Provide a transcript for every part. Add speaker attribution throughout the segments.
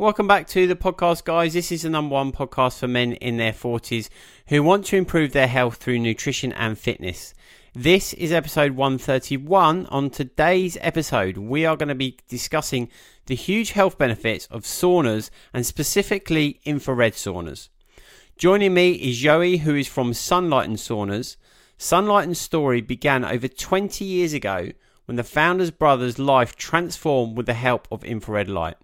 Speaker 1: Welcome back to the podcast, guys. This is the number one podcast for men in their 40s who want to improve their health through nutrition and fitness. This is episode 131. On today's episode, we are going to be discussing the huge health benefits of saunas and specifically infrared saunas. Joining me is Joie, who is from Sunlighten Saunas. Sunlighten story began over 20 years ago when the founder's brother's life transformed with the help of infrared light.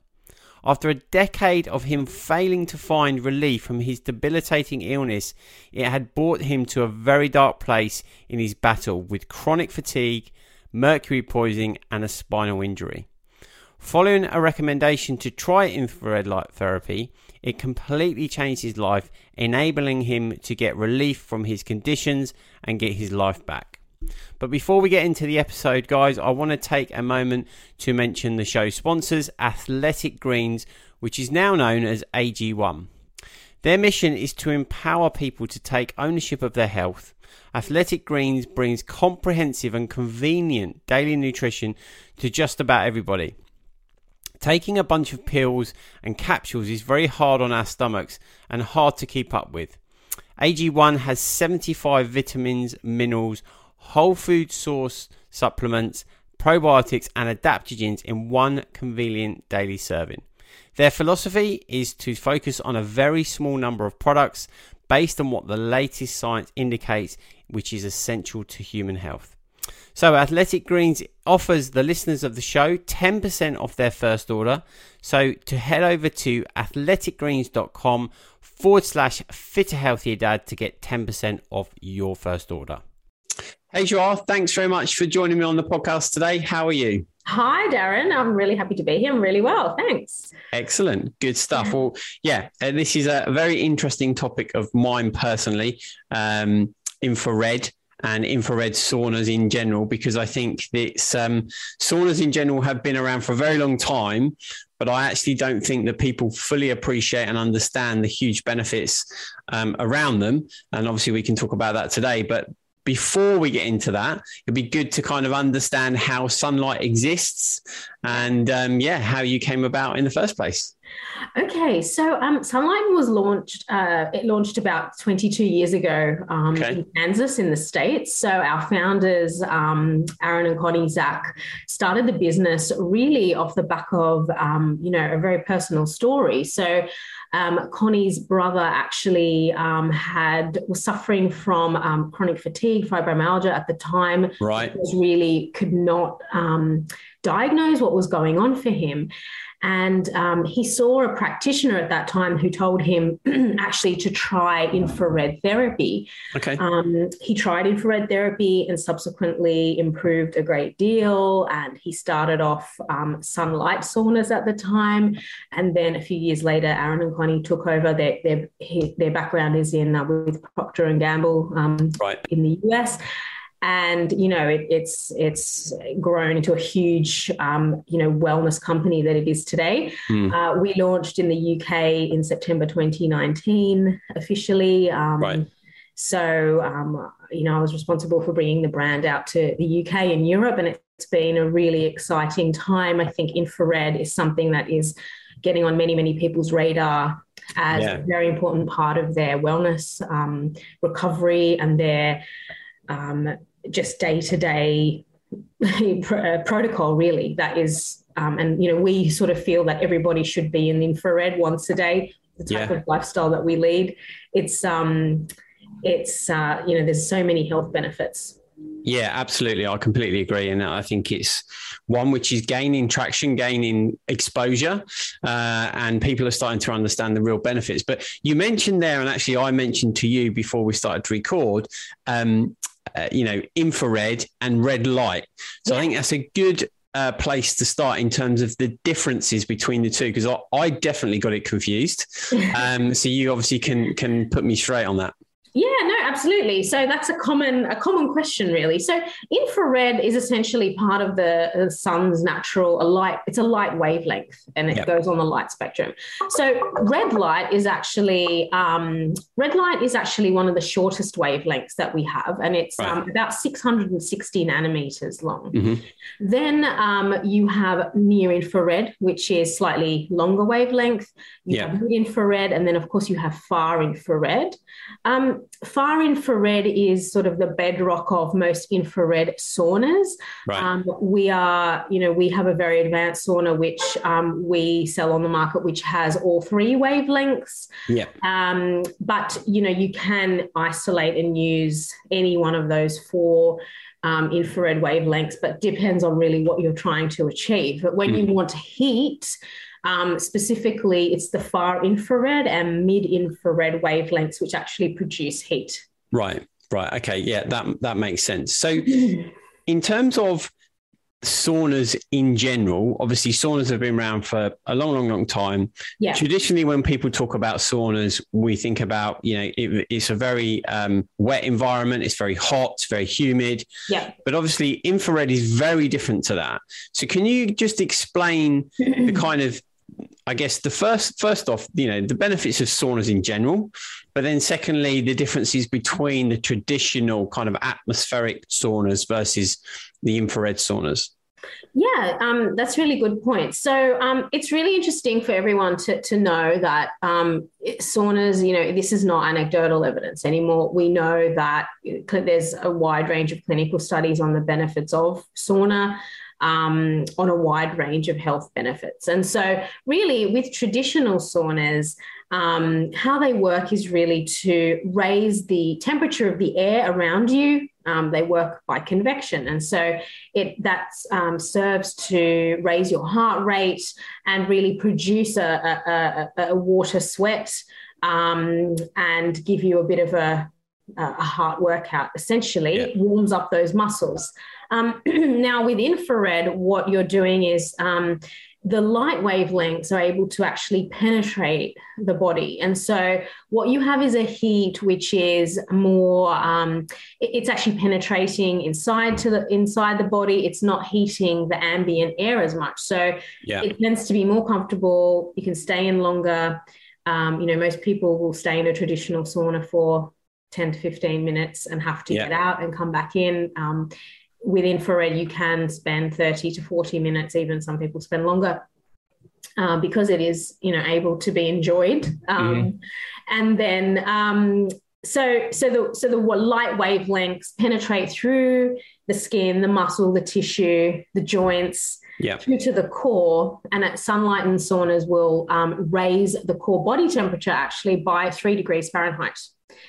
Speaker 1: After a decade of him failing to find relief from his debilitating illness, it had brought him to a very dark place in his battle with chronic fatigue, mercury poisoning, and a spinal injury. Following a recommendation to try infrared light therapy, it completely changed his life, enabling him to get relief from his conditions and get his life back. But before we get into the episode, guys, I want to take a moment to mention the show sponsors, Athletic Greens, which is now known as AG1. Their mission is to empower people to take ownership of their health. Athletic Greens brings comprehensive and convenient daily nutrition to just about everybody. Taking a bunch of pills and capsules is very hard on our stomachs and hard to keep up with. AG1 has 75 vitamins, minerals, whole food source supplements, probiotics, and adaptogens in one convenient daily serving. Their philosophy is to focus on a very small number of products based on what the latest science indicates, which is essential to human health. So, Athletic Greens offers the listeners of the show 10% off their first order. So, to head over to athleticgreens.com forward slash fitter healthier dad to get 10% off your first order. Hey, Joie, thanks very much for joining me on the podcast today. How are you?
Speaker 2: Hi, Darren. I'm really happy to be here. I'm really well. Thanks.
Speaker 1: Excellent. Good stuff. Well, yeah, uh, this is a very interesting topic of mine personally um, infrared and infrared saunas in general, because I think that um, saunas in general have been around for a very long time, but I actually don't think that people fully appreciate and understand the huge benefits um, around them. And obviously, we can talk about that today. But before we get into that, it'd be good to kind of understand how Sunlighten exists and um, yeah, how you came about in the first place.
Speaker 2: Okay, so um, Sunlighten was launched. Uh, it launched about 22 years ago um, okay. in Kansas, in the states. So our founders, um, Aaron and Connie Zack, started the business really off the back of um, you know a very personal story. So um, Connie's brother actually um, had was suffering from um, chronic fatigue, fibromyalgia at the time.
Speaker 1: Right,
Speaker 2: was really could not um, diagnose what was going on for him, and um, he saw a practitioner at that time who told him actually to try infrared therapy.
Speaker 1: Okay.
Speaker 2: Um, he tried infrared therapy and subsequently improved a great deal. And he started off um, Sunlighten saunas at the time. And then a few years later, Aaron and Connie took over. Their, their, their background is in uh, with Procter and Gamble um,
Speaker 1: right.
Speaker 2: in the US and you know it, it's it's grown into a huge um, you know wellness company that it is today. Mm. Uh, we launched in the UK in September 2019 officially. Um,
Speaker 1: right.
Speaker 2: So um, you know I was responsible for bringing the brand out to the UK and Europe, and it's been a really exciting time. I think infrared is something that is getting on many many people's radar as yeah. a very important part of their wellness um, recovery and their um, just day to day protocol, really. That is, um, and you know, we sort of feel that everybody should be in infrared once a day. The type yeah. of lifestyle that we lead, it's um, it's uh, you know, there's so many health benefits.
Speaker 1: Yeah, absolutely. I completely agree. And I think it's one which is gaining traction, gaining exposure, uh, and people are starting to understand the real benefits. But you mentioned there, and actually I mentioned to you before we started to record, um, uh, you know, infrared and red light. So yeah. I think that's a good uh, place to start in terms of the differences between the two? Because I, I, definitely got it confused. Um, so you obviously can can put me straight on that.
Speaker 2: Yeah, no, absolutely. So that's a common a common question, really. So infrared is essentially part of the, the sun's natural a light. It's a light wavelength, and it yep. goes on the light spectrum. So red light is actually um, red light is actually one of the shortest wavelengths that we have, and it's right. um, about 660 nanometers long. Mm-hmm. Then um, you have near infrared, which is slightly longer wavelength. You yeah. have mid infrared, and then of course you have far infrared. Um, far infrared is sort of the bedrock of most infrared saunas. Right. Um, we are, you know, we have a very advanced sauna which um, we sell on the market, which has all three wavelengths.
Speaker 1: Yeah.
Speaker 2: Um, but you know, you can isolate and use any one of those four. Um, infrared wavelengths, but depends on really what you're trying to achieve. But when mm. you want heat, um, specifically, it's the far infrared and mid infrared wavelengths which actually produce heat.
Speaker 1: Right, right. Okay, yeah, that that makes sense. So, in terms of saunas in general, obviously saunas have been around for a long, long, long time.
Speaker 2: Yeah.
Speaker 1: Traditionally, when people talk about saunas, we think about you know it, it's a very um, wet environment. It's very hot. It's very humid.
Speaker 2: Yeah.
Speaker 1: But obviously, infrared is very different to that. So, can you just explain the kind of I guess the first first off, you know, the benefits of saunas in general, but then secondly, the differences between the traditional kind of atmospheric saunas versus the infrared saunas.
Speaker 2: Yeah, um, that's really good point. So um, it's really interesting for everyone to, to know that um, saunas, you know, this is not anecdotal evidence anymore. We know that there's a wide range of clinical studies on the benefits of sauna um, on a wide range of health benefits. And so, really, with traditional saunas, um, how they work is really to raise the temperature of the air around you. Um, they work by convection, and so it that um, serves to raise your heart rate and really produce a, a, a water sweat um, and give you a bit of a, a heart workout. Essentially, yeah. it warms up those muscles. Um, now, with infrared, what you're doing is um, the light wavelengths are able to actually penetrate the body. And so, what you have is a heat which is more, um, it's actually penetrating inside to the inside the body. It's not heating the ambient air as much. So, yeah. it tends to be more comfortable. You can stay in longer. Um, you know, most people will stay in a traditional sauna for 10 to 15 minutes and have to yeah. get out and come back in. Um, with infrared, you can spend 30 to 40 minutes, even some people spend longer. Uh, because it is, you know, able to be enjoyed, um, mm-hmm. and then um, so so the so the light wavelengths penetrate through the skin, the muscle, the tissue, the joints,
Speaker 1: yeah.
Speaker 2: through to the core. And at Sunlighten saunas will um, raise the core body temperature actually by three degrees Fahrenheit.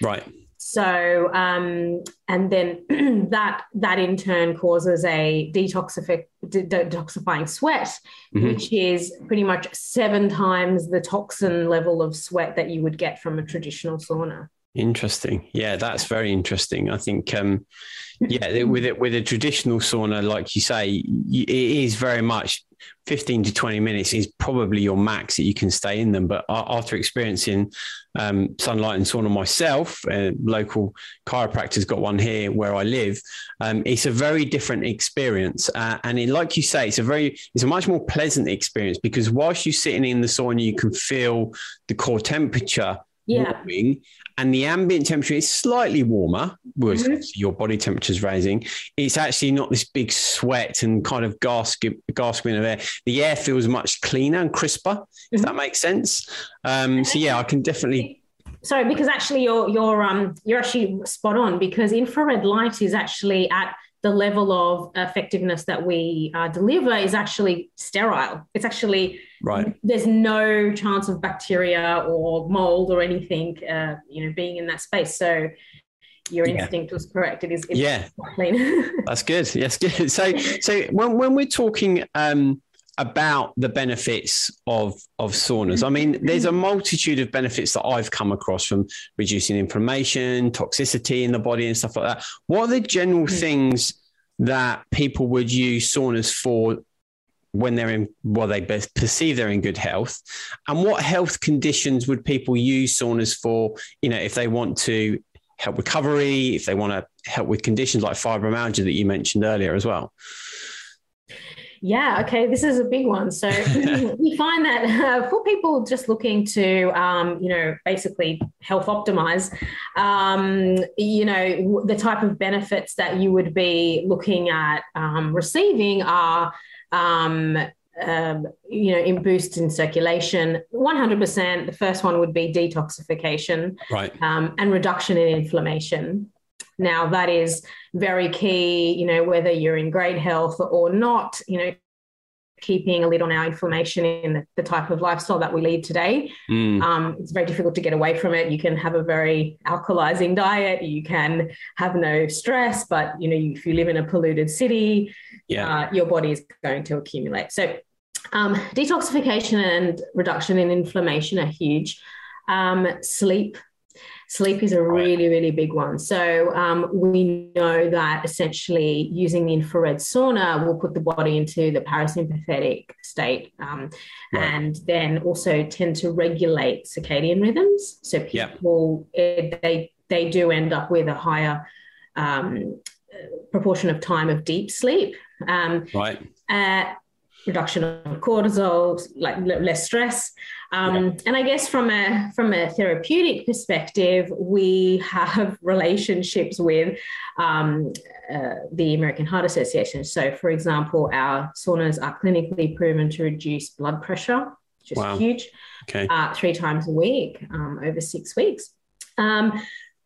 Speaker 1: Right.
Speaker 2: So, um, and then that that in turn causes a detoxify, de- detoxifying sweat, mm-hmm. which is pretty much seven times the toxin level of sweat that you would get from a traditional sauna.
Speaker 1: Interesting. Yeah, that's very interesting. I think, um, yeah, with it with a traditional sauna, like you say, it is very much 15 to 20 minutes is probably your max that you can stay in them. But after experiencing um, Sunlighten sauna myself, a local chiropractor's got one here where I live. Um, it's a very different experience, uh, and it, like you say, it's a very, it's a much more pleasant experience because whilst you're sitting in the sauna, you can feel the core temperature
Speaker 2: yeah.
Speaker 1: warming and the ambient temperature is slightly warmer, whereas mm-hmm. your body temperature is rising. It's actually not this big sweat and kind of gasping, gasping of air. The air feels much cleaner and crisper, mm-hmm. if that makes sense. Um, so yeah, I can definitely.
Speaker 2: Sorry, because actually you're you're um you're actually spot on because infrared light is actually at the level of effectiveness that we uh, deliver is actually sterile. It's actually
Speaker 1: right.
Speaker 2: There's no chance of bacteria or mold or anything, uh, you know, being in that space. So your yeah. instinct was correct. It is.
Speaker 1: yeah. Clean. That's good. Yes, good. So, so when when we're talking. Um, about the benefits of of saunas. I mean, there's a multitude of benefits that I've come across from reducing inflammation, toxicity in the body, and stuff like that. What are the general mm. things that people would use saunas for when they're in, well, they perceive they're in good health. And what health conditions would people use saunas for? You know, if they want to help recovery, if they want to help with conditions like fibromyalgia that you mentioned earlier as well.
Speaker 2: Yeah, okay, this is a big one. So we find that uh, for people just looking to, um, you know, basically health optimize, um, you know, the type of benefits that you would be looking at um, receiving are. Um, um, you know, in boost in circulation, 100%. The first one would be detoxification
Speaker 1: right.
Speaker 2: Um, and reduction in inflammation. Now, that is very key, you know, whether you're in great health or not, you know, keeping a lid on our inflammation in the, the type of lifestyle that we lead today. Mm. Um, it's very difficult to get away from it. You can have a very alkalizing diet, you can have no stress, but, you know, if you live in a polluted city, yeah. Uh, your body is going to accumulate. So, um, detoxification and reduction in inflammation are huge. Um, sleep Sleep is a really, really big one. So um, we know that essentially using the infrared sauna will put the body into the parasympathetic state um, right. and then also tend to regulate circadian rhythms. So people, it, they, they do end up with a higher um, proportion of time of deep sleep.
Speaker 1: Um, right.
Speaker 2: Uh, reduction of cortisol, like less stress. Um, yeah. And I guess from a from a therapeutic perspective, we have relationships with um, uh, the American Heart Association. So, for example, our saunas are clinically proven to reduce blood pressure, which is wow. huge, okay. uh, three times a week um, over six weeks. Um,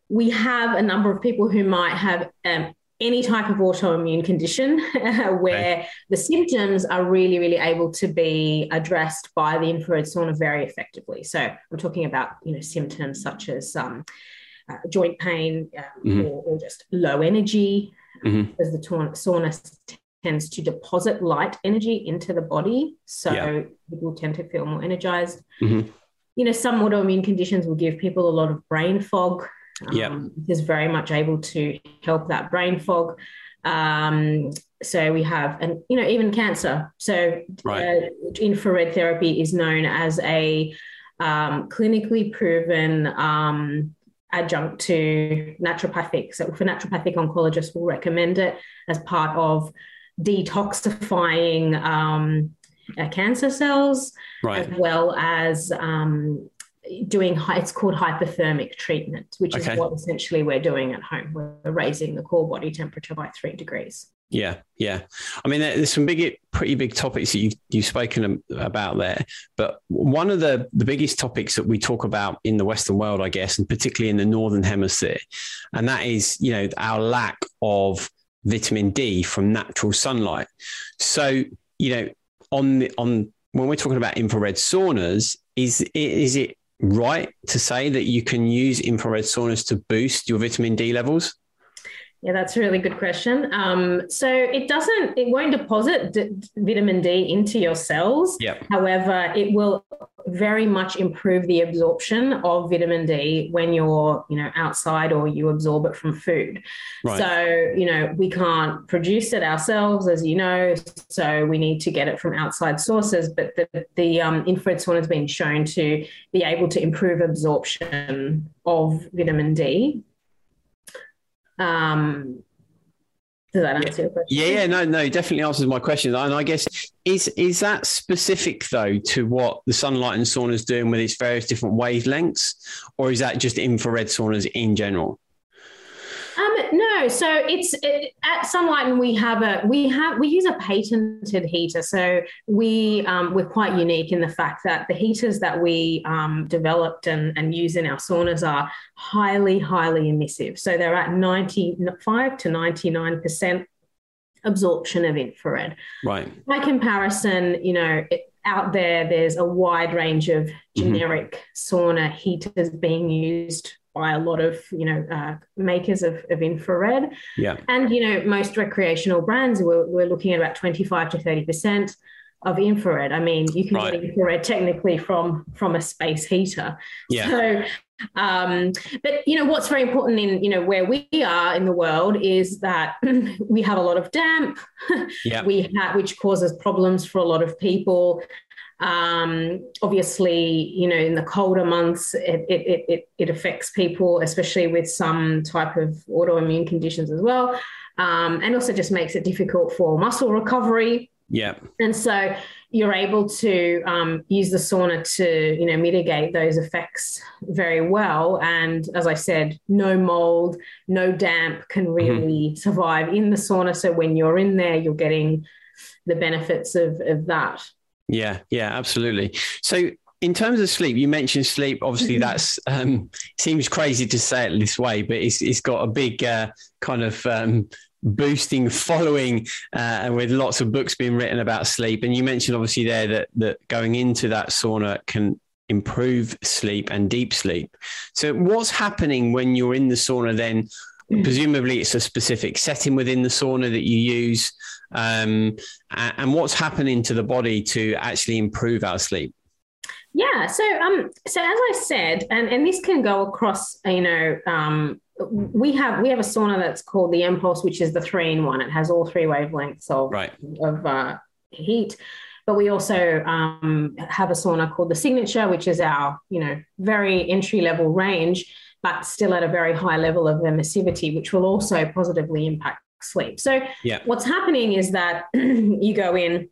Speaker 2: we have a number of people who might have um, any type of autoimmune condition where right. the symptoms are really, really able to be addressed by the infrared sauna very effectively. So I'm talking about, you know, symptoms such as um, uh, joint pain um, mm-hmm. or, or, just low energy, mm-hmm. as the sauna tends to deposit light energy into the body. So yeah. people tend to feel more energized. Mm-hmm. You know, some autoimmune conditions will give people a lot of brain fog
Speaker 1: yeah.
Speaker 2: Um, is very much able to help that brain fog. Um, so we have, and you know, even cancer. So right. uh, infrared therapy is known as a um, clinically proven um, adjunct to naturopathic. So for naturopathic oncologists, we'll recommend it as part of detoxifying um, uh, cancer cells,
Speaker 1: right.
Speaker 2: as well as um, doing it's called hypothermic treatment, which okay. is what essentially we're doing at home. We're raising the core body temperature by three degrees.
Speaker 1: Yeah, yeah. I mean, there's some big, pretty big topics that you've, you've spoken about there. But one of the, the biggest topics that we talk about in the Western world, I guess, and particularly in the Northern Hemisphere, and that is, you know, our lack of vitamin D from natural sunlight. So, you know, on the, on when we're talking about infrared saunas, is is it right to say that you can use infrared saunas to boost your vitamin D levels?
Speaker 2: Yeah, that's a really good question. Um, so it doesn't, it won't deposit d- vitamin D into your cells.
Speaker 1: Yep.
Speaker 2: However, it will very much improve the absorption of vitamin D when you're, you know, outside or you absorb it from food. Right. So, you know, we can't produce it ourselves, as you know. So we need to get it from outside sources. But the, the um, infrared sauna has been shown to be able to improve absorption of vitamin D um, does that answer
Speaker 1: yeah.
Speaker 2: your question? Yeah,
Speaker 1: yeah, no, no, definitely answers my question. And I guess is is that specific though to what the Sunlighten sauna is doing with its various different wavelengths, or is that just infrared saunas in general?
Speaker 2: Um, no, so it's it, at Sunlighten we have a we have we use a patented heater. So we um, we're quite unique in the fact that the heaters that we um, developed and, and use in our saunas are highly highly emissive. So they're at ninety five to ninety nine percent absorption of infrared.
Speaker 1: Right.
Speaker 2: By comparison, you know. It, out there, there's a wide range of mm-hmm. generic mm-hmm. sauna heaters being used by a lot of you know uh, makers of, of infrared.
Speaker 1: Yeah.
Speaker 2: And you know most recreational brands we're, we're looking at about 25 to 30 percent of infrared. I mean, you can right. get infrared technically from from a space heater.
Speaker 1: Yeah.
Speaker 2: So Um, but you know what's very important in you know where we are in the world is that we have a lot of damp.
Speaker 1: Yeah.
Speaker 2: we have which causes problems for a lot of people. Um, obviously, you know, in the colder months, it, it, it, it affects people, especially with some type of autoimmune conditions as well. Um, and also just makes it difficult for muscle recovery.
Speaker 1: Yeah.
Speaker 2: And so you're able to um, use the sauna to, you know, mitigate those effects very well. And as I said, no mold, no damp can really mm-hmm. survive in the sauna. So when you're in there, you're getting the benefits of, of that.
Speaker 1: Yeah, yeah, absolutely. So in terms of sleep, you mentioned sleep. Obviously, mm-hmm. that's um, seems crazy to say it this way, but it's it's got a big uh, kind of um, boosting following, uh, and with lots of books being written about sleep. And you mentioned obviously there that that going into that sauna can improve sleep and deep sleep. So, what's happening when you're in the sauna? Then. Presumably, it's a specific setting within the sauna that you use. Um, and what's happening to the body to actually improve our sleep?
Speaker 2: Yeah, so um, so as I said, and and this can go across, you know, um, we have we have a sauna that's called the mPulse, which is the three in one. It has all three wavelengths of
Speaker 1: right.
Speaker 2: of uh, heat. But we also um, have a sauna called the Signature, which is our you know very entry level range, but still at a very high level of emissivity, which will also positively impact sleep. So
Speaker 1: yeah.
Speaker 2: what's happening is that you go in,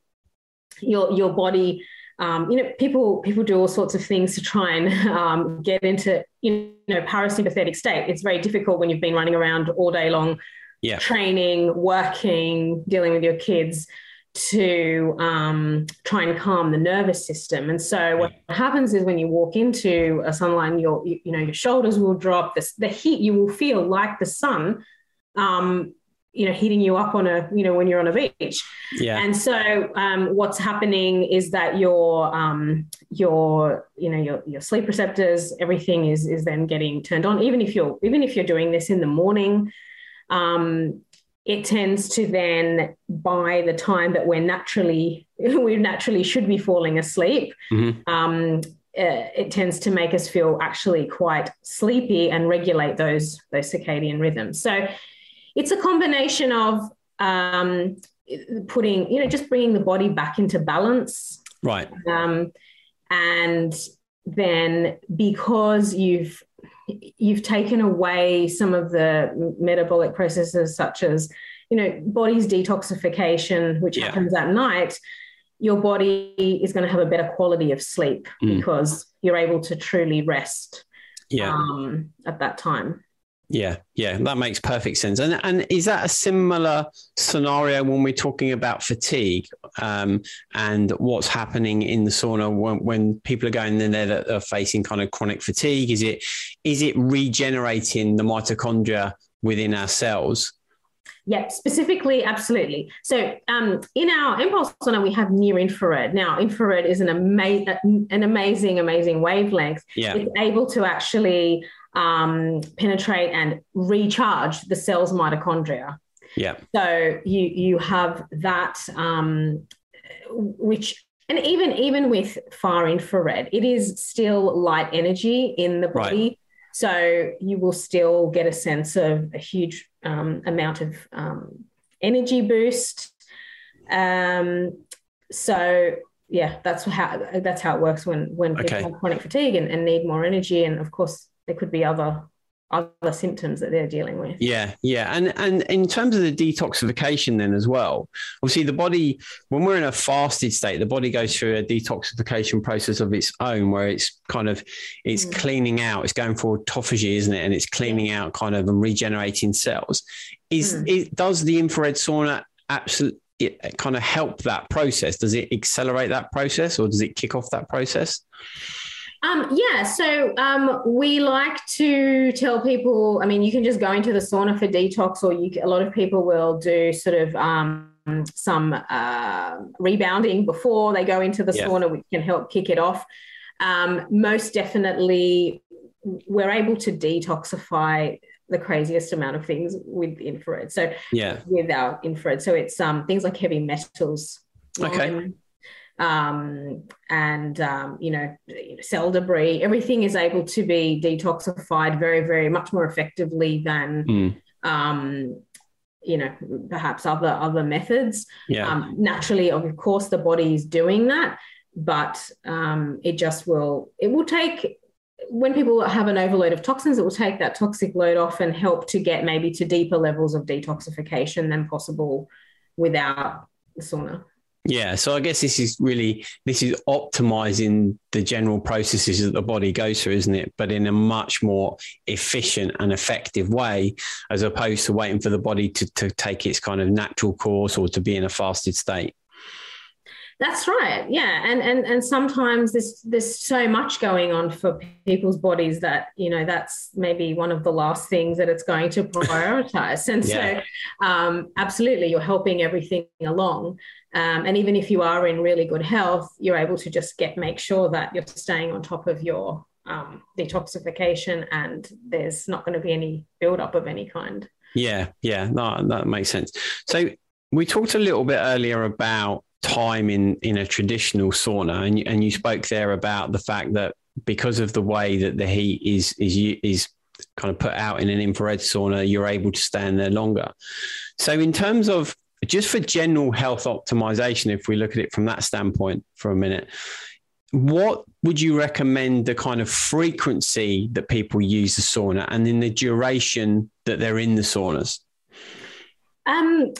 Speaker 2: your your body um, you know, people people do all sorts of things to try and um, get into you know parasympathetic state. It's very difficult when you've been running around all day long,
Speaker 1: yeah.
Speaker 2: training, working, dealing with your kids to um, try and calm the nervous system. And so what happens is when you walk into a Sunlighten, your you, you know your shoulders will drop. The, the heat you will feel like the sun um, you know heating you up on a you know when you're on a beach
Speaker 1: yeah
Speaker 2: and so um, what's happening is that your um, your you know your, your sleep receptors everything is is then getting turned on even if you're even if you're doing this in the morning um, it tends to then by the time that we're naturally we naturally should be falling asleep
Speaker 1: mm-hmm. um,
Speaker 2: uh, it tends to make us feel actually quite sleepy and regulate those those circadian rhythms so it's a combination of um, putting, you know, just bringing the body back into balance.
Speaker 1: Right.
Speaker 2: Um, and then because you've you've taken away some of the metabolic processes such as you know body's detoxification which yeah. happens at night your body is going to have a better quality of sleep mm. because you're able to truly rest
Speaker 1: yeah.
Speaker 2: um, at that time
Speaker 1: yeah, yeah, that makes perfect sense. And and is that a similar scenario when we're talking about fatigue um, and what's happening in the sauna when, when people are going in there that are facing kind of chronic fatigue? Is it is it regenerating the mitochondria within our cells?
Speaker 2: Yeah, specifically, absolutely. So um, in our mPulse sauna, we have near infrared. Now, infrared is an, ama- an amazing, amazing wavelength.
Speaker 1: Yeah.
Speaker 2: It's able to actually um, penetrate and recharge the cell's mitochondria.
Speaker 1: Yeah.
Speaker 2: So you you have that, um, which and even even with far infrared, it is still light energy in the body. Right. So you will still get a sense of a huge um, amount of um, energy boost. Um, so yeah, that's how that's how it works when when people okay. have chronic fatigue and, and need more energy, and of course there could be other other symptoms that they're dealing with.
Speaker 1: Yeah, yeah, and and in terms of the detoxification, then as well. Obviously, the body when we're in a fasted state, the body goes through a detoxification process of its own, where it's kind of it's mm. cleaning out, it's going for autophagy, isn't it? And it's cleaning out kind of and regenerating cells. Is mm. it does the infrared sauna absolutely? It kind of help that process? Does it accelerate that process or does it kick off that process?
Speaker 2: Um, yeah, so um, we like to tell people. I mean, you can just go into the sauna for detox, or you. A lot of people will do sort of um, some uh, rebounding before they go into the yeah. sauna, which can help kick it off. Um, most definitely, we're able to detoxify the craziest amount of things with infrared. So
Speaker 1: yeah,
Speaker 2: with our infrared, so it's um, things like heavy metals.
Speaker 1: Okay
Speaker 2: um, and um, you know cell debris. Everything is able to be detoxified very, very much more effectively than. Mm. Um, you know, perhaps other other methods.
Speaker 1: Yeah.
Speaker 2: Um, naturally, of course, the body is doing that, but um, it just will. It will take when people have an overload of toxins, it will take that toxic load off and help to get maybe to deeper levels of detoxification than possible without the sauna.
Speaker 1: Yeah, so I guess this is really this is optimizing the general processes that the body goes through, isn't it? But in a much more efficient and effective way, as opposed to waiting for the body to, to take its kind of natural course or to be in a fasted state.
Speaker 2: That's right. Yeah, and and and sometimes there's there's so much going on for people's bodies that you know that's maybe one of the last things that it's going to prioritize. And yeah. so, um, absolutely, you're helping everything along. Um, and even if you are in really good health, you're able to just get make sure that you're staying on top of your um, detoxification, and there's not going to be any buildup of any kind.
Speaker 1: Yeah, yeah, no, that makes sense. So we talked a little bit earlier about time in in a traditional sauna, and and you spoke there about the fact that because of the way that the heat is is is kind of put out in an infrared sauna, you're able to stand there longer. So in terms of just for general health optimization, if we look at it from that standpoint for a minute, what would you recommend the kind of frequency that people use the sauna and in the duration that they're in the saunas?
Speaker 2: Um,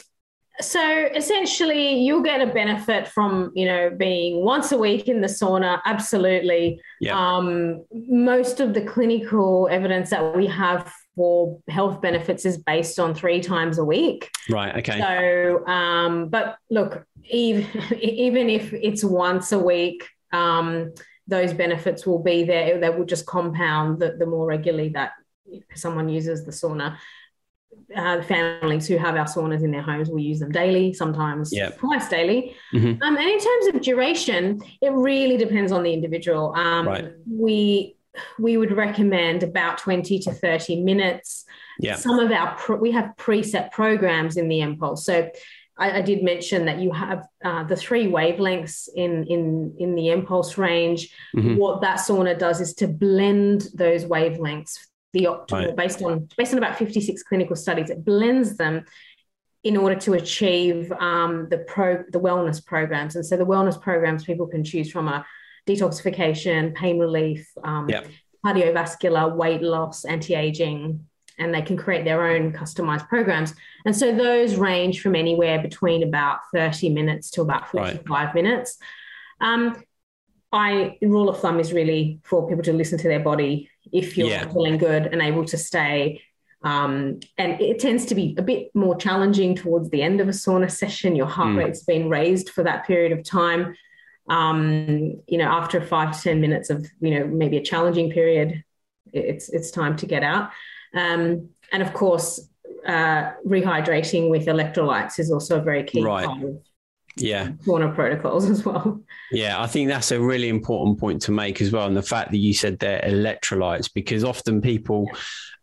Speaker 2: so essentially you'll get a benefit from you know being once a week in the sauna absolutely.
Speaker 1: Yeah.
Speaker 2: um, most of the clinical evidence that we have for health benefits is based on three times a week.
Speaker 1: Right okay.
Speaker 2: So um, but look even, even if it's once a week um, those benefits will be there they will just compound the, the more regularly that someone uses the sauna uh, families who have our saunas in their homes will use them daily, sometimes
Speaker 1: yep.
Speaker 2: twice daily. Mm-hmm. Um, and in terms of duration, it really depends on the individual. Um,
Speaker 1: right.
Speaker 2: We we would recommend about 20 to 30 minutes.
Speaker 1: Yeah.
Speaker 2: Some of our pro- we have preset programs in the mPulse. So I, I did mention that you have uh, the three wavelengths in in in the mPulse range. Mm-hmm. What that sauna does is to blend those wavelengths the optimal right. based on based on about 56 clinical studies. It blends them in order to achieve um, the pro the wellness programs. And so the wellness programs people can choose from are detoxification, pain relief, um,
Speaker 1: yep.
Speaker 2: cardiovascular, weight loss, anti-aging, and they can create their own customized programs. And so those range from anywhere between about 30 minutes to about 45 right. minutes. Um, I rule of thumb is really for people to listen to their body if you're yeah. feeling good and able to stay. Um, and it tends to be a bit more challenging towards the end of a sauna session. Your heart mm. rate's been raised for that period of time. Um, you know, after five to ten minutes of you know maybe a challenging period, it's it's time to get out. Um, and of course, uh, rehydrating with electrolytes is also a very key
Speaker 1: right.
Speaker 2: part of
Speaker 1: yeah.
Speaker 2: Sauna protocols as well.
Speaker 1: Yeah i think that's a really important point to make as well and the fact that you said they're electrolytes because often people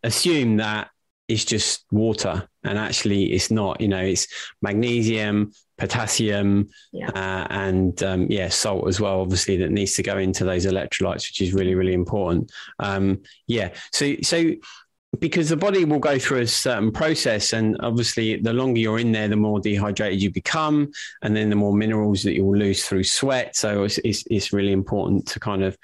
Speaker 1: assume that it's just water and actually it's not you know it's magnesium potassium
Speaker 2: yeah.
Speaker 1: uh, and um, yeah salt as well obviously that needs to go into those electrolytes which is really really important. Um, yeah so so because the body will go through a certain process and obviously the longer you're in there the more dehydrated you become and then the more minerals that you will lose through sweat. So it's, it's, it's really important to kind of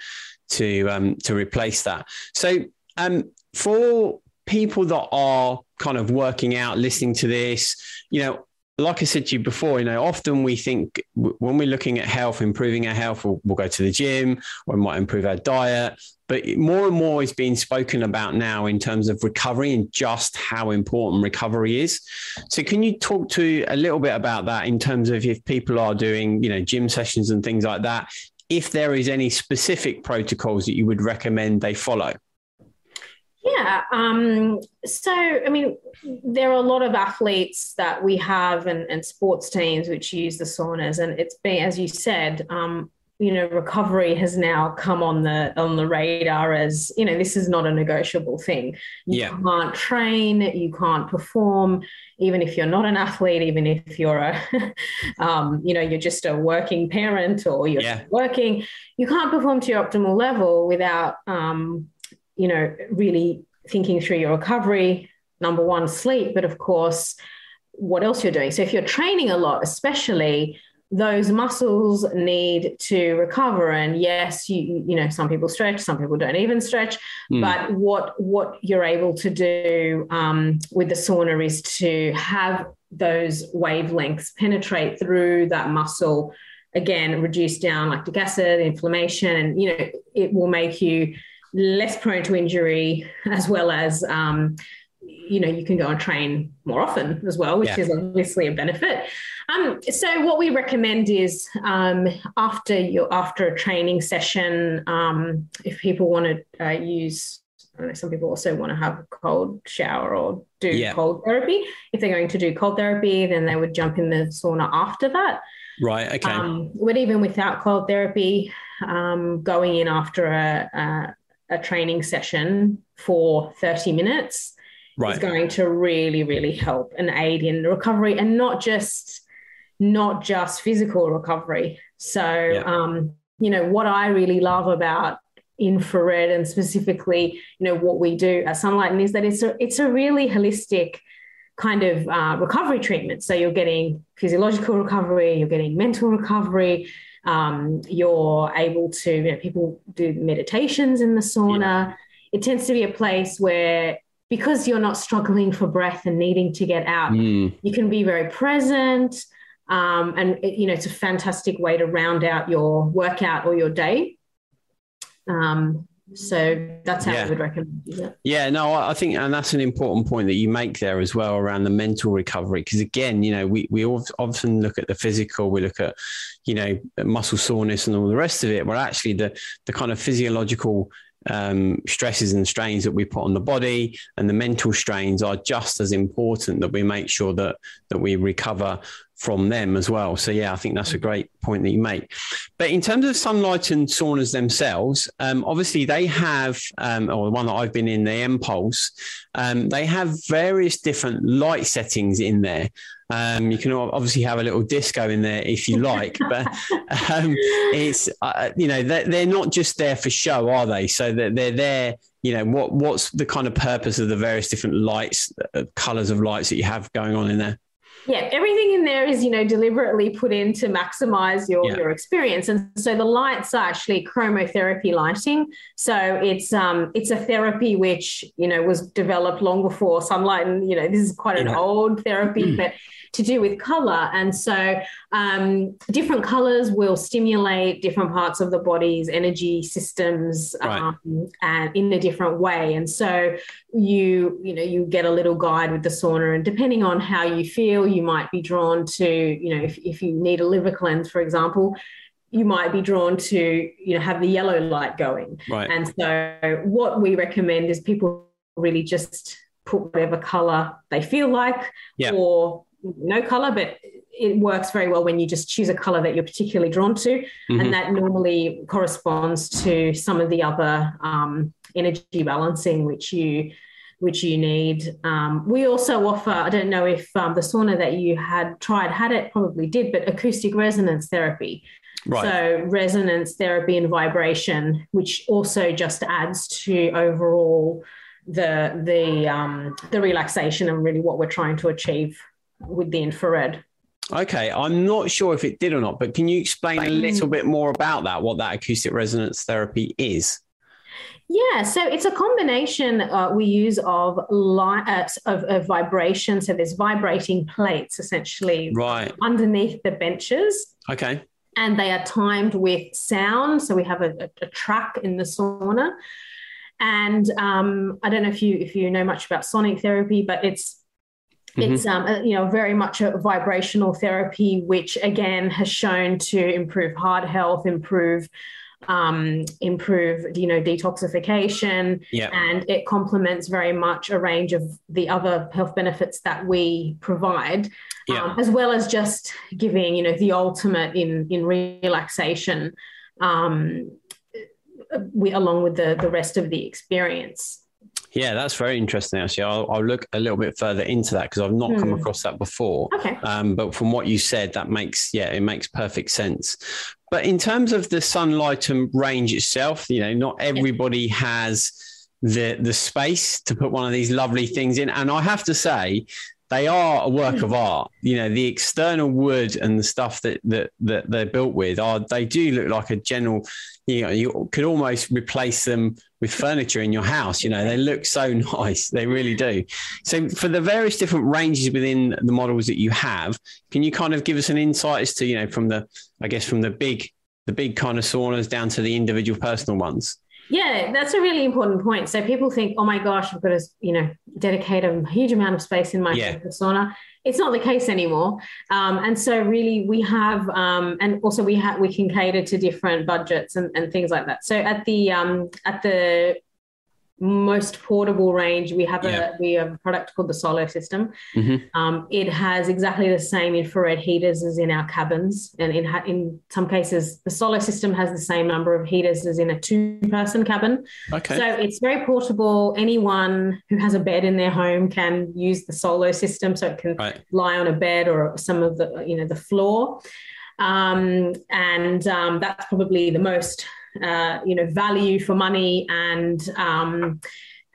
Speaker 1: to um, to replace that. So um, for people that are kind of working out listening to this you know like I said to you before, you know, often we think when we're looking at health, improving our health, we'll, we'll, go to the gym or we might improve our diet. But more and more is being spoken about now in terms of recovery and just how important recovery is. So, can you talk to a little bit about that in terms of if people are doing, you know, gym sessions and things like that? If there is any specific protocols that you would recommend they follow?
Speaker 2: Yeah. Um, so, I mean, there are a lot of athletes that we have and, and sports teams which use the saunas. And it's been, as you said, um, you know recovery has now come on the on the radar as you know this is not a negotiable thing you
Speaker 1: Yeah.
Speaker 2: can't train you can't perform even if you're not an athlete even if you're a um, you know you're just a working parent or you're
Speaker 1: Yeah.
Speaker 2: working you can't perform to your optimal level without um, you know really thinking through your recovery number one sleep but of course what else you're doing. So if you're training a lot especially those muscles need to recover. And yes you you know some people stretch some people don't even stretch
Speaker 1: Mm.
Speaker 2: but what what you're able to do um, with the sauna is to have those wavelengths penetrate through that muscle. Again reduce down lactic acid inflammation and you know it will make you less prone to injury as well as um, you know you can go and train more often as well which
Speaker 1: Yeah.
Speaker 2: is obviously a benefit um, so what we recommend is um, after your after a training session um, if people want to uh, use I don't know, some people also want to have a cold shower or do
Speaker 1: Yeah.
Speaker 2: cold therapy. If they're going to do cold therapy, then they would jump in the sauna after that.
Speaker 1: Right. Okay.
Speaker 2: Um, but even without cold therapy, um, going in after a, a, a training session for 30 minutes is going to really, really help and aid in the recovery and not just not just physical recovery. So,
Speaker 1: Yeah.
Speaker 2: um, you know, what I really love about infrared and specifically, you know, what we do at Sunlighten is that it's a it's a really holistic kind of uh, recovery treatment. So you're getting physiological recovery, you're getting mental recovery. Um, you're able to, you know, people do meditations in the sauna. It tends to be a place where, because you're not struggling for breath and needing to get out,
Speaker 1: Mm.
Speaker 2: you can be very present. Um, and it, you know, it's a fantastic way to round out your workout or your day. Um, so that's how
Speaker 1: Yeah.
Speaker 2: I would recommend it.
Speaker 1: Yeah, no, I think, and that's an important point that you make there as well around the mental recovery. Because again, you know, we we often look at the physical, we look at, you know, muscle soreness and all the rest of it. But actually, the the kind of physiological um, stresses and strains that we put on the body and the mental strains are just as important that we make sure that that we recover from them as well. So yeah, I think that's a great point that you make. But in terms of Sunlighten saunas themselves, um, obviously they have, um, or the one that I've been in, the mPulse, um, they have various different light settings in there. Um, you can obviously have a little disco in there if you like, but um, it's uh, you know they're, they're not just there for show, are they? So they're, they're there. You know what? What's the kind of purpose of the various different lights, uh, colors of lights that you have going on in there?
Speaker 2: Yeah, everything in there is, you know, deliberately put in to maximize your,
Speaker 1: Yeah.
Speaker 2: your experience. And so the lights are actually chromotherapy lighting. So it's um it's a therapy which, you know, was developed long before sunlight. And, you know, this is quite an
Speaker 1: Yeah.
Speaker 2: old therapy, but to do with color. And so um, different colors will stimulate different parts of the body's energy systems
Speaker 1: Right.
Speaker 2: um, and in a different way. And so you you know you get a little guide with the sauna and depending on how you feel you might be drawn to you know if, if you need a liver cleanse for example you might be drawn to you know have the yellow light going
Speaker 1: Right.
Speaker 2: and so what we recommend is people really just put whatever color they feel like
Speaker 1: Yeah.
Speaker 2: or no color but it works very well when you just choose a color that you're particularly drawn to
Speaker 1: Mhm.
Speaker 2: and that normally corresponds to some of the other um, energy balancing which you which you need. Um, we also offer. I don't know if um, the sauna that you had tried had it, probably did, but acoustic resonance therapy.
Speaker 1: Right.
Speaker 2: So resonance therapy and vibration, which also just adds to overall the the um, the relaxation and really what we're trying to achieve with the infrared.
Speaker 1: Okay, I'm not sure if it did or not, but can you explain a little bit more about that? What that acoustic resonance therapy is?
Speaker 2: Yeah, so it's a combination uh, we use of light uh, of, of vibration. So there's vibrating plates essentially
Speaker 1: Right.
Speaker 2: underneath the benches,
Speaker 1: Okay.
Speaker 2: and they are timed with sound. So we have a, a, a track in the sauna, and um, I don't know if you if you know much about sonic therapy, but it's it's um, uh, you know very much a vibrational therapy, which again has shown to improve heart health, improve um, improve you know detoxification,
Speaker 1: Yeah.
Speaker 2: and it complements very much a range of the other health benefits that we provide, um, as well as just giving you know the ultimate in in relaxation. um, we, along with the, the rest of the experience.
Speaker 1: Yeah, that's very interesting. Actually, I'll, I'll look a little bit further into that because I've not come
Speaker 2: Hmm.
Speaker 1: across that before.
Speaker 2: Okay.
Speaker 1: Um, but from what you said, that makes yeah, it makes perfect sense. But in terms of the Sunlighten range itself, you know, not everybody has the the space to put one of these lovely things in, and I have to say. They are a work of art. You know, the external wood and the stuff that, that that they're built with are they do look like a general you know, you could almost replace them with furniture in your house. You know, they look so nice. They really do. So, for the various different ranges within the models that you have, can you kind of give us an insight as to, you know, from the, I guess, from the big, the big kind of saunas down to the individual personal ones?
Speaker 2: Yeah, that's a really important point. So people think, oh my gosh, I've got to, you know, dedicate a huge amount of space in my
Speaker 1: Yeah.
Speaker 2: sauna. It's not the case anymore. Um, and so really we have, um, and also we have, we can cater to different budgets and, and things like that. So at the, um, at the most portable range, we have
Speaker 1: Yeah.
Speaker 2: a, we have a product called the Solo system.
Speaker 1: Mhm.
Speaker 2: Um, it has exactly the same infrared heaters as in our cabins, and in in some cases, the Solo system has the same number of heaters as in a two-person cabin.
Speaker 1: Okay.
Speaker 2: So it's very portable. Anyone who has a bed in their home can use the Solo system, so it can
Speaker 1: right.
Speaker 2: lie on a bed or some of the you know the floor. Um, and um, that's probably the most uh, you know value for money and um,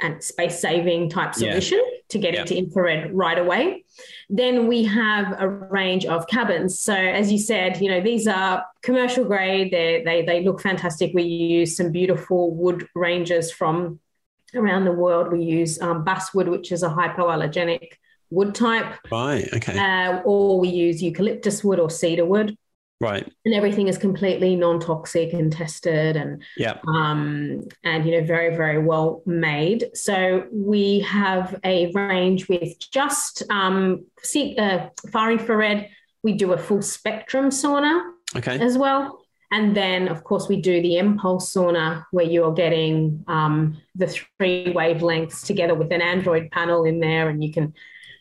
Speaker 2: and space saving type
Speaker 1: Yeah.
Speaker 2: solution to get
Speaker 1: Yeah.
Speaker 2: into infrared right away. Then we have a range of cabins. So as you said, you know these are commercial grade. They they they look fantastic. We use some beautiful wood ranges from around the world. We use um, basswood, which is a hypoallergenic wood type,
Speaker 1: Right. Okay.
Speaker 2: uh, or we use eucalyptus wood or cedar wood
Speaker 1: right.
Speaker 2: and everything is completely non-toxic and tested and
Speaker 1: Yeah.
Speaker 2: um, and you know very very well made so we have a range with just um, see, uh, far infrared we do a full spectrum sauna
Speaker 1: Okay.
Speaker 2: as well and then of course we do the mPulse sauna where you're getting um, the three wavelengths together with an android panel in there and you can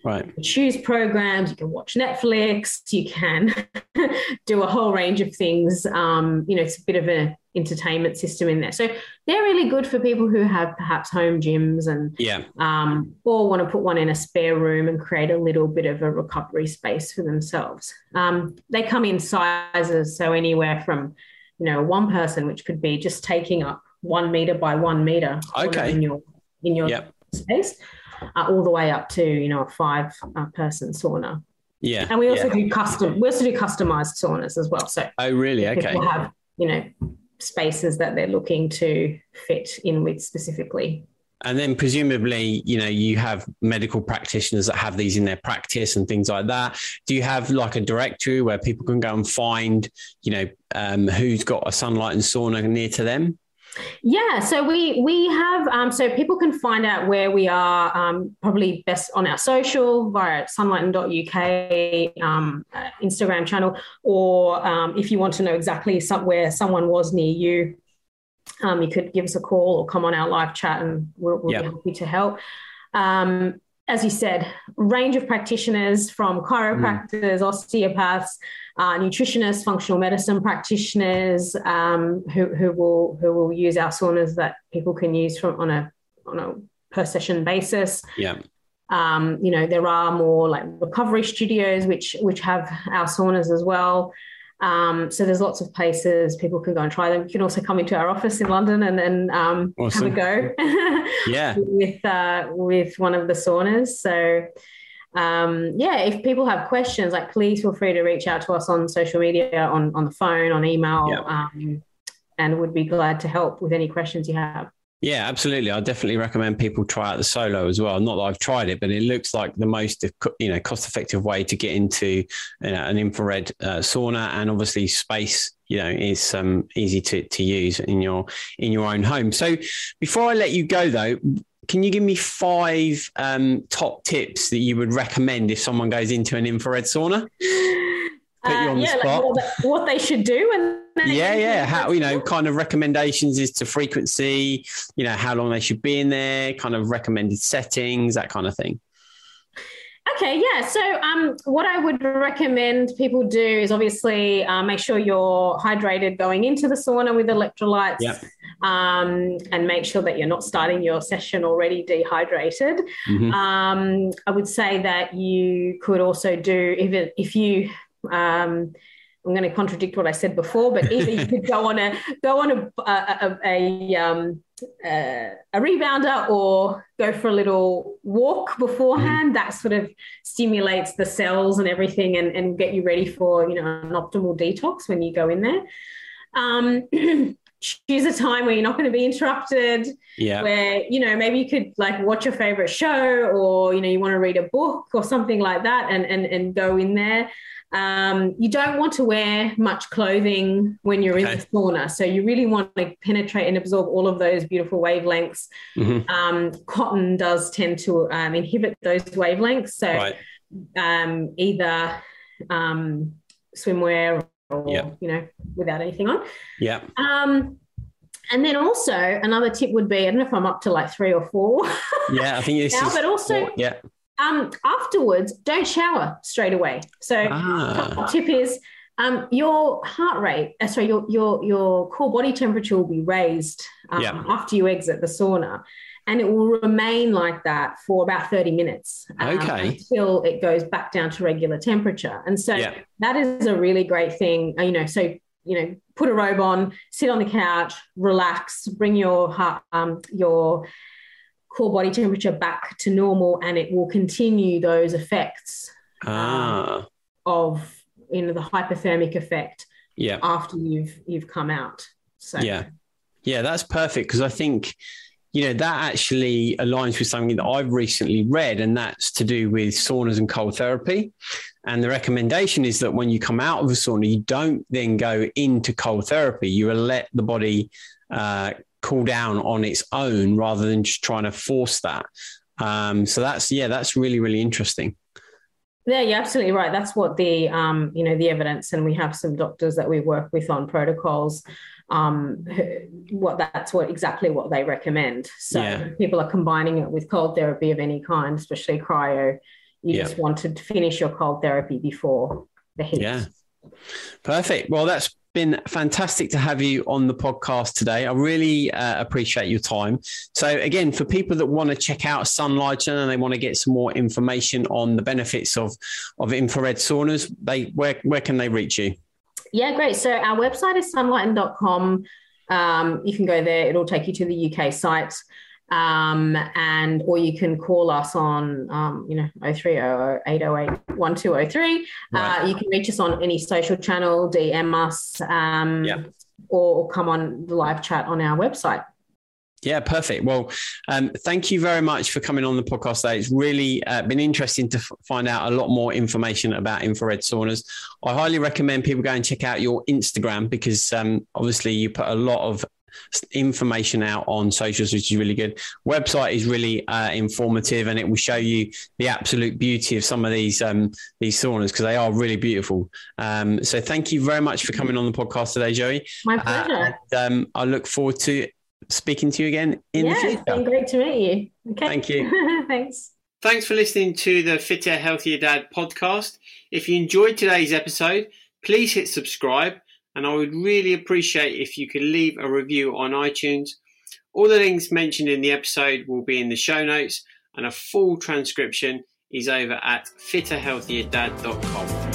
Speaker 1: Right.
Speaker 2: choose programs, you can watch Netflix, you can do a whole range of things. Um, you know, it's a bit of an entertainment system in there. So they're really good for people who have perhaps home gyms and
Speaker 1: Yeah.
Speaker 2: um, or want to put one in a spare room and create a little bit of a recovery space for themselves. Um, they come in sizes, so anywhere from you know one person, which could be just taking up one meter by one meter
Speaker 1: Okay.
Speaker 2: in your in your
Speaker 1: Yep.
Speaker 2: space, uh, all the way up to you know a five uh, person sauna.
Speaker 1: Yeah.
Speaker 2: And we also
Speaker 1: yeah.
Speaker 2: do custom. We also do customized saunas as well. So
Speaker 1: Oh, really? Okay.
Speaker 2: people have you know spaces that they're looking to fit in with specifically.
Speaker 1: And then presumably, you know, you have medical practitioners that have these in their practice and things like that. Do you have like a directory where people can go and find, you know, um, who's got a Sunlighten sauna near to them?
Speaker 2: Yeah, so we we have um, so people can find out where we are um, probably best on our social via sunlighten.uk um, uh, Instagram channel, or um, if you want to know exactly some, where someone was near you, um, you could give us a call or come on our live chat, and we'll, we'll
Speaker 1: Yep.
Speaker 2: be happy to help. Um, as you said, range of practitioners from chiropractors, osteopaths, uh, nutritionists, functional medicine practitioners um, who, who will who will use our saunas that people can use from on a on a per session basis.
Speaker 1: Yeah.
Speaker 2: Um, you know, there are more like recovery studios which which have our saunas as well. Um, so there's lots of places people can go and try them. You can also come into our office in London and then um,
Speaker 1: Awesome.
Speaker 2: have a go
Speaker 1: Yeah.
Speaker 2: with uh, with one of the saunas. So um, yeah, if people have questions, like please feel free to reach out to us on social media, on on the phone, on email,
Speaker 1: Yeah.
Speaker 2: um, and would be glad to help with any questions you have.
Speaker 1: Yeah, absolutely. I definitely recommend people try out the solo as well. Not that I've tried it, but it looks like the most you know cost effective way to get into you know, an infrared uh, sauna, and obviously space you know is um, easy to, to use in your in your own home. So before I let you go though. Can you give me five um, top tips that you would recommend if someone goes into an infrared sauna? Put you on the
Speaker 2: Uh, yeah, like
Speaker 1: spot.
Speaker 2: what, they, what they should do, and
Speaker 1: yeah yeah how you know kind of recommendations is to frequency you know how long they should be in there kind of recommended settings that kind of thing
Speaker 2: Okay, yeah. So, um, what I would recommend people do is obviously uh, make sure you're hydrated going into the sauna with electrolytes,
Speaker 1: Yep.
Speaker 2: um, and make sure that you're not starting your session already dehydrated.
Speaker 1: Mhm.
Speaker 2: Um, I would say that you could also do if it, if you um, I'm going to contradict what I said before, but either you could go on a go on a a, a, a, um, uh, a rebounder or go for a little walk beforehand. That sort of stimulates the cells and everything, and, and get you ready for you know an optimal detox when you go in there. Um, choose a time where you're not going to be interrupted
Speaker 1: Yeah.
Speaker 2: where you know maybe you could like watch your favorite show or you know you want to read a book or something like that and and, and go in there um, you don't want to wear much clothing when you're in the sauna so you really want to penetrate and absorb all of those beautiful wavelengths
Speaker 1: Mhm.
Speaker 2: um, cotton does tend to um, inhibit those wavelengths so
Speaker 1: Right.
Speaker 2: um, either um, swimwear or
Speaker 1: Yeah.
Speaker 2: you know without anything on
Speaker 1: Yeah.
Speaker 2: um, and then also another tip would be I don't know if I'm up to like three or four.
Speaker 1: Yeah. I think this
Speaker 2: Now,
Speaker 1: is.
Speaker 2: but also-
Speaker 1: yeah.
Speaker 2: Um, afterwards, don't shower straight away. So
Speaker 1: Ah.
Speaker 2: tip is um, your heart rate, uh, sorry, your your your core body temperature will be raised um,
Speaker 1: Yeah.
Speaker 2: after you exit the sauna. And it will remain like that for about 30 minutes um,
Speaker 1: Okay.
Speaker 2: until it goes back down to regular temperature. And so
Speaker 1: Yeah.
Speaker 2: that is a really great thing. uh, You know, so you know, put a robe on, sit on the couch, relax, bring your heart, um, your core body temperature back to normal, and it will continue those effects
Speaker 1: Ah.
Speaker 2: of you know the hypothermic effect
Speaker 1: Yeah.
Speaker 2: after you've you've come out. So
Speaker 1: Yeah. Yeah, that's perfect because I think, you know, that actually aligns with something that I've recently read, and that's to do with saunas and cold therapy. And the recommendation is that when you come out of a sauna, you don't then go into cold therapy. You will let the body uh, cool down on its own rather than just trying to force that. Um, so that's, yeah, that's really, really interesting.
Speaker 2: Yeah, you're absolutely right. That's what the um, you know the evidence, and we have some doctors that we work with on protocols. Um, what that's what exactly what they recommend. So
Speaker 1: Yeah.
Speaker 2: people are combining it with cold therapy of any kind, especially cryo. You
Speaker 1: Yeah.
Speaker 2: just want to finish your cold therapy before the heat.
Speaker 1: Yeah. Perfect. Well, that's been fantastic to have you on the podcast today. I really uh, appreciate your time. So, again, for people that want to check out Sunlighten and they want to get some more information on the benefits of of infrared saunas, they where where can they reach you?
Speaker 2: Yeah, great. So our website is sunlighten.com. Um, you can go there, it'll take you to the UK site. Um, and or you can call us on um, you know 0300 808 1203.
Speaker 1: Right.
Speaker 2: Uh, you can reach us on any social channel, DM us, um,
Speaker 1: Yeah.
Speaker 2: or, come on the live chat on our website.
Speaker 1: Yeah, perfect. Well, um, thank you very much for coming on the podcast today. It's really uh, been interesting to f- find out a lot more information about infrared saunas. I highly recommend people go and check out your Instagram because um, obviously you put a lot of information out on socials, which is really good. Website is really uh, informative, and it will show you the absolute beauty of some of these um, these saunas because they are really beautiful. Um, so, thank you very much for coming on the podcast today, Joie.
Speaker 2: My
Speaker 1: Uh,
Speaker 2: pleasure.
Speaker 1: and, um, I look forward to speaking to you again in
Speaker 2: yeah,
Speaker 1: the
Speaker 2: it's
Speaker 1: future.
Speaker 2: been great to meet you. Okay.
Speaker 1: Thank you.
Speaker 2: Thanks.
Speaker 3: Thanks for listening to the Fitter, Healthier Dad podcast. If you enjoyed today's episode, please hit subscribe, and I would really appreciate if you could leave a review on iTunes. All the links mentioned in the episode will be in the show notes, and a full transcription is over at fitterhealthierdad.com.